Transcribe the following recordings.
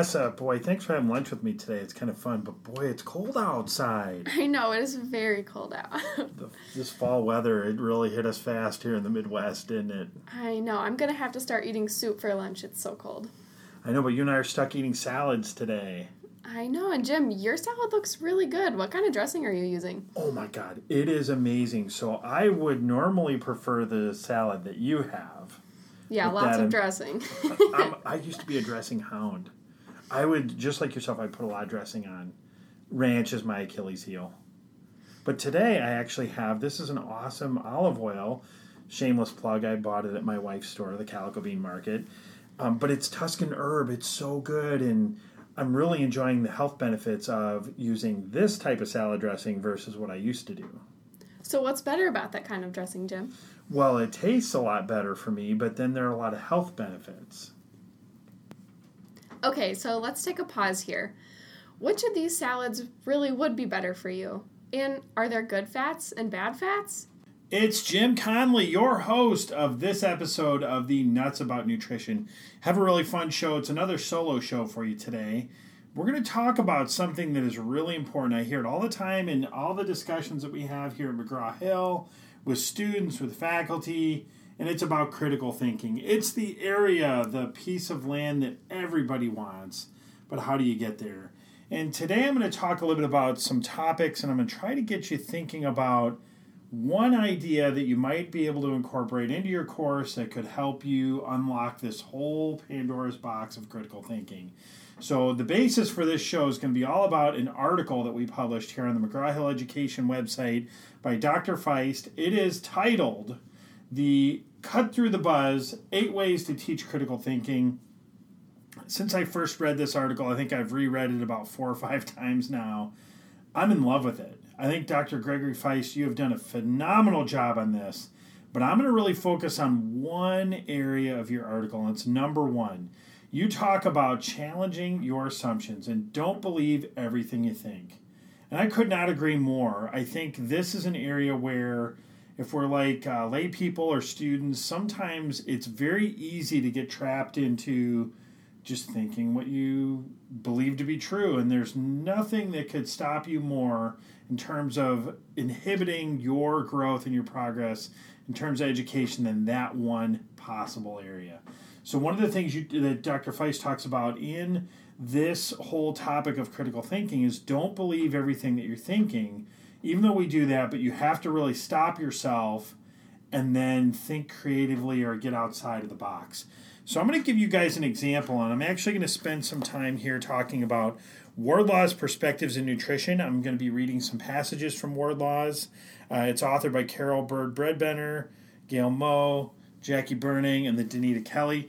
Boy, thanks for having lunch with me today. It's kind of fun, but boy, it's cold outside. I know, it is very cold out. The, this fall weather, it really hit us fast here in the Midwest, didn't it? I know, I'm going to have to start eating soup for lunch. It's so cold. I know, but you and I are stuck eating salads today. I know, and Jim, your salad looks really good. What kind of dressing are you using? Oh my god, it is amazing. So I would normally prefer the salad that you have. Yeah, lots of dressing. I used to be a dressing hound. I would just like yourself. I put a lot of dressing on. Ranch is my Achilles heel. But today I actually have this is an awesome olive oil. Shameless plug. I bought it at my wife's store, the Calico Bean Market. Um, but it's Tuscan herb. It's so good, and I'm really enjoying the health benefits of using this type of salad dressing versus what I used to do. so, what's better about that kind of dressing, Jim? Well, it tastes a lot better for me, but then there are a lot of health benefits. Okay, so let's take a pause here. Which of these salads really would be better for you? And are there good fats and bad fats? It's Jim Conley, your host of this episode of the Nuts About Nutrition. Have a really fun show. It's another solo show for you today. We're going to talk about something that is really important. I hear it all the time in all the discussions that we have here at McGraw Hill with students, with faculty, and it's about critical thinking. It's the area, the piece of land that everybody wants, but how do you get there? And today I'm going to talk a little bit about some topics, and I'm going to try to get you thinking about one idea that you might be able to incorporate into your course that could help you unlock this whole Pandora's box of critical thinking. So, the basis for this show is going to be all about an article that we published here on the McGraw Hill Education website by Dr. Feist. It is titled The Cut Through the Buzz Eight Ways to Teach Critical Thinking. Since I first read this article, I think I've reread it about four or five times now. I'm in love with it. I think Dr. Gregory Feist, you have done a phenomenal job on this, but I'm going to really focus on one area of your article, and it's number one. You talk about challenging your assumptions and don't believe everything you think. And I could not agree more. I think this is an area where, if we're like uh, lay people or students, sometimes it's very easy to get trapped into just thinking what you believe to be true. And there's nothing that could stop you more in terms of inhibiting your growth and your progress in terms of education than that one possible area. So, one of the things you, that Dr. Feist talks about in this whole topic of critical thinking is don't believe everything that you're thinking, even though we do that, but you have to really stop yourself and then think creatively or get outside of the box. So I'm going to give you guys an example, and I'm actually going to spend some time here talking about Wardlaw's Perspectives in Nutrition. I'm going to be reading some passages from Wardlaw's. Uh, it's authored by Carol Byrd Bredbenner, Gaile Moe, Jackie Berning, and the Danita Kelley.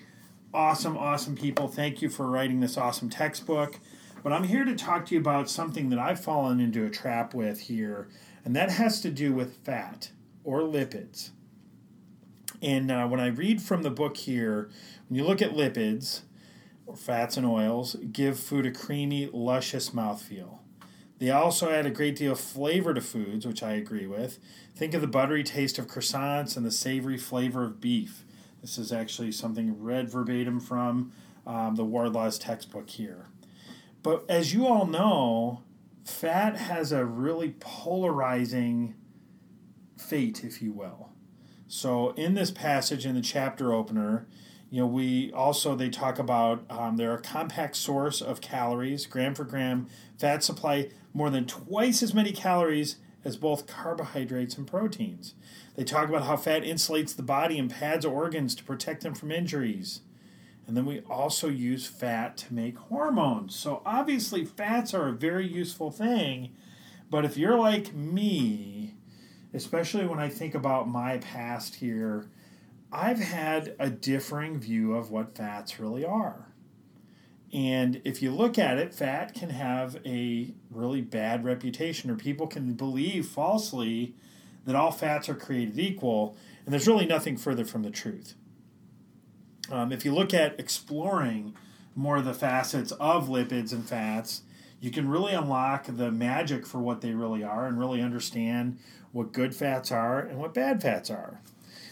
Awesome, awesome people. Thank you for writing this awesome textbook. But I'm here to talk to you about something that I've fallen into a trap with here, and that has to do with fat or lipids. And uh, when I read from the book here, when you look at lipids, or fats and oils, give food a creamy, luscious mouthfeel. They also add a great deal of flavor to foods, which I agree with. Think of the buttery taste of croissants and the savory flavor of beef. This is actually something read verbatim from um, the Wardlaw's textbook here. But as you all know, fat has a really polarizing fate, if you will. So in this passage in the chapter opener, you know, we also they talk about um, they're a compact source of calories, gram for gram. Fat supply more than twice as many calories as both carbohydrates and proteins. They talk about how fat insulates the body and pads organs to protect them from injuries. And then we also use fat to make hormones. So obviously, fats are a very useful thing. But if you're like me, especially when I think about my past here, I've had a differing view of what fats really are. And if you look at it, fat can have a really bad reputation, or people can believe falsely that all fats are created equal, and there's really nothing further from the truth. Um, if you look at exploring more of the facets of lipids and fats, you can really unlock the magic for what they really are and really understand what good fats are and what bad fats are.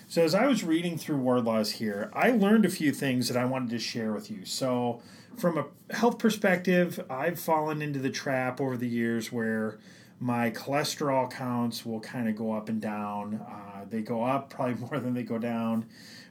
So, as I was reading through Wardlaw's here, I learned a few things that I wanted to share with you. So, from a health perspective, I've fallen into the trap over the years where my cholesterol counts will kind of go up and down. Uh, they go up probably more than they go down.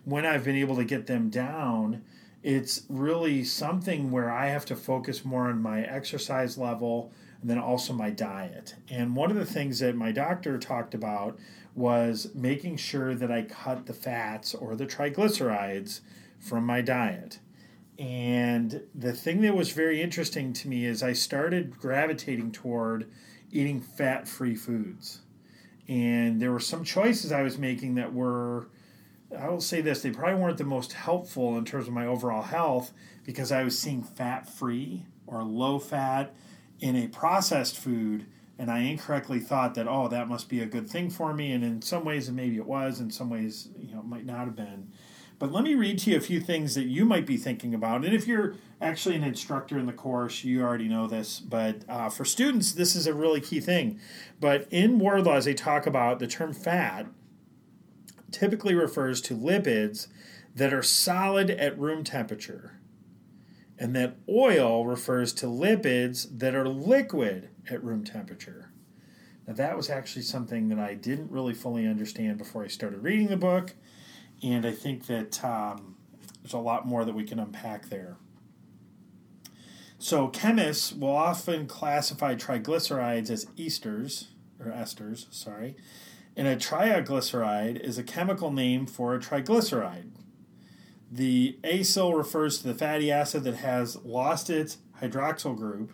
When I've been able to get them down, it's really something where I have to focus more on my exercise level and then also my diet. And one of the things that my doctor talked about was making sure that I cut the fats or the triglycerides from my diet. And the thing that was very interesting to me is I started gravitating toward eating fat free foods. And there were some choices I was making that were, I will say this, they probably weren't the most helpful in terms of my overall health because I was seeing fat free or low fat in a processed food and I incorrectly thought that oh that must be a good thing for me and in some ways maybe it was in some ways you know it might not have been. But let me read to you a few things that you might be thinking about and if you're actually an instructor in the course you already know this but uh, for students this is a really key thing. But in Wardlaws they talk about the term fat typically refers to lipids that are solid at room temperature and that oil refers to lipids that are liquid at room temperature. Now, that was actually something that I didn't really fully understand before I started reading the book, and I think that um, there's a lot more that we can unpack there. So, chemists will often classify triglycerides as esters, or esters, sorry, and a triglyceride is a chemical name for a triglyceride. The acyl refers to the fatty acid that has lost its hydroxyl group.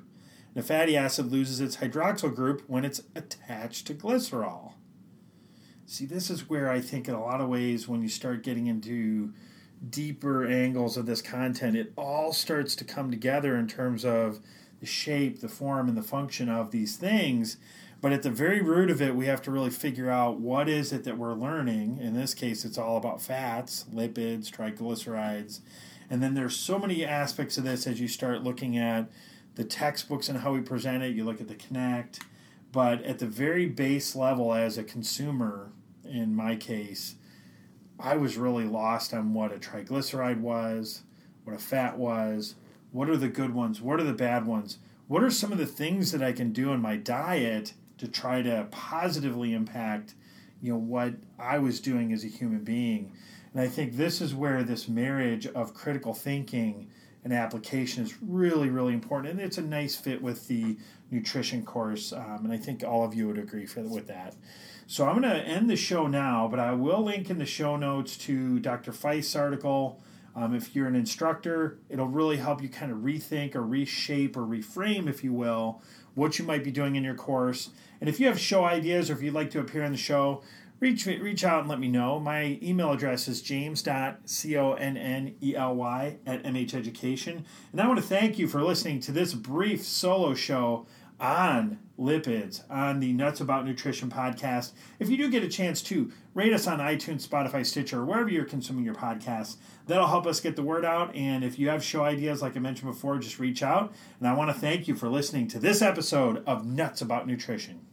The fatty acid loses its hydroxyl group when it's attached to glycerol. See, this is where I think, in a lot of ways, when you start getting into deeper angles of this content, it all starts to come together in terms of the shape, the form, and the function of these things. But at the very root of it, we have to really figure out what is it that we're learning. In this case, it's all about fats, lipids, triglycerides. And then there's so many aspects of this as you start looking at the textbooks and how we present it. You look at the Connect. But at the very base level, as a consumer, in my case, I was really lost on what a triglyceride was, what a fat was, what are the good ones, what are the bad ones, what are some of the things that I can do in my diet to try to positively impact you know what I was doing as a human being. And I think this is where this marriage of critical thinking and application is really, really important. And it's a nice fit with the nutrition course. Um, and I think all of you would agree for, with that. So I'm going to end the show now, but I will link in the show notes to Dr. Feist's article. Um, if you're an instructor, it'll really help you kind of rethink or reshape or reframe, if you will, what you might be doing in your course. And if you have show ideas or if you'd like to appear on the show, reach reach out and let me know. My email address is james.connely at mheducation. And I want to thank you for listening to this brief solo show on lipids on the Nuts About Nutrition podcast. If you do get a chance to rate us on iTunes, Spotify, Stitcher, wherever you're consuming your podcasts, that'll help us get the word out. And if you have show ideas, like I mentioned before, just reach out. And I want to thank you for listening to this episode of Nuts About Nutrition.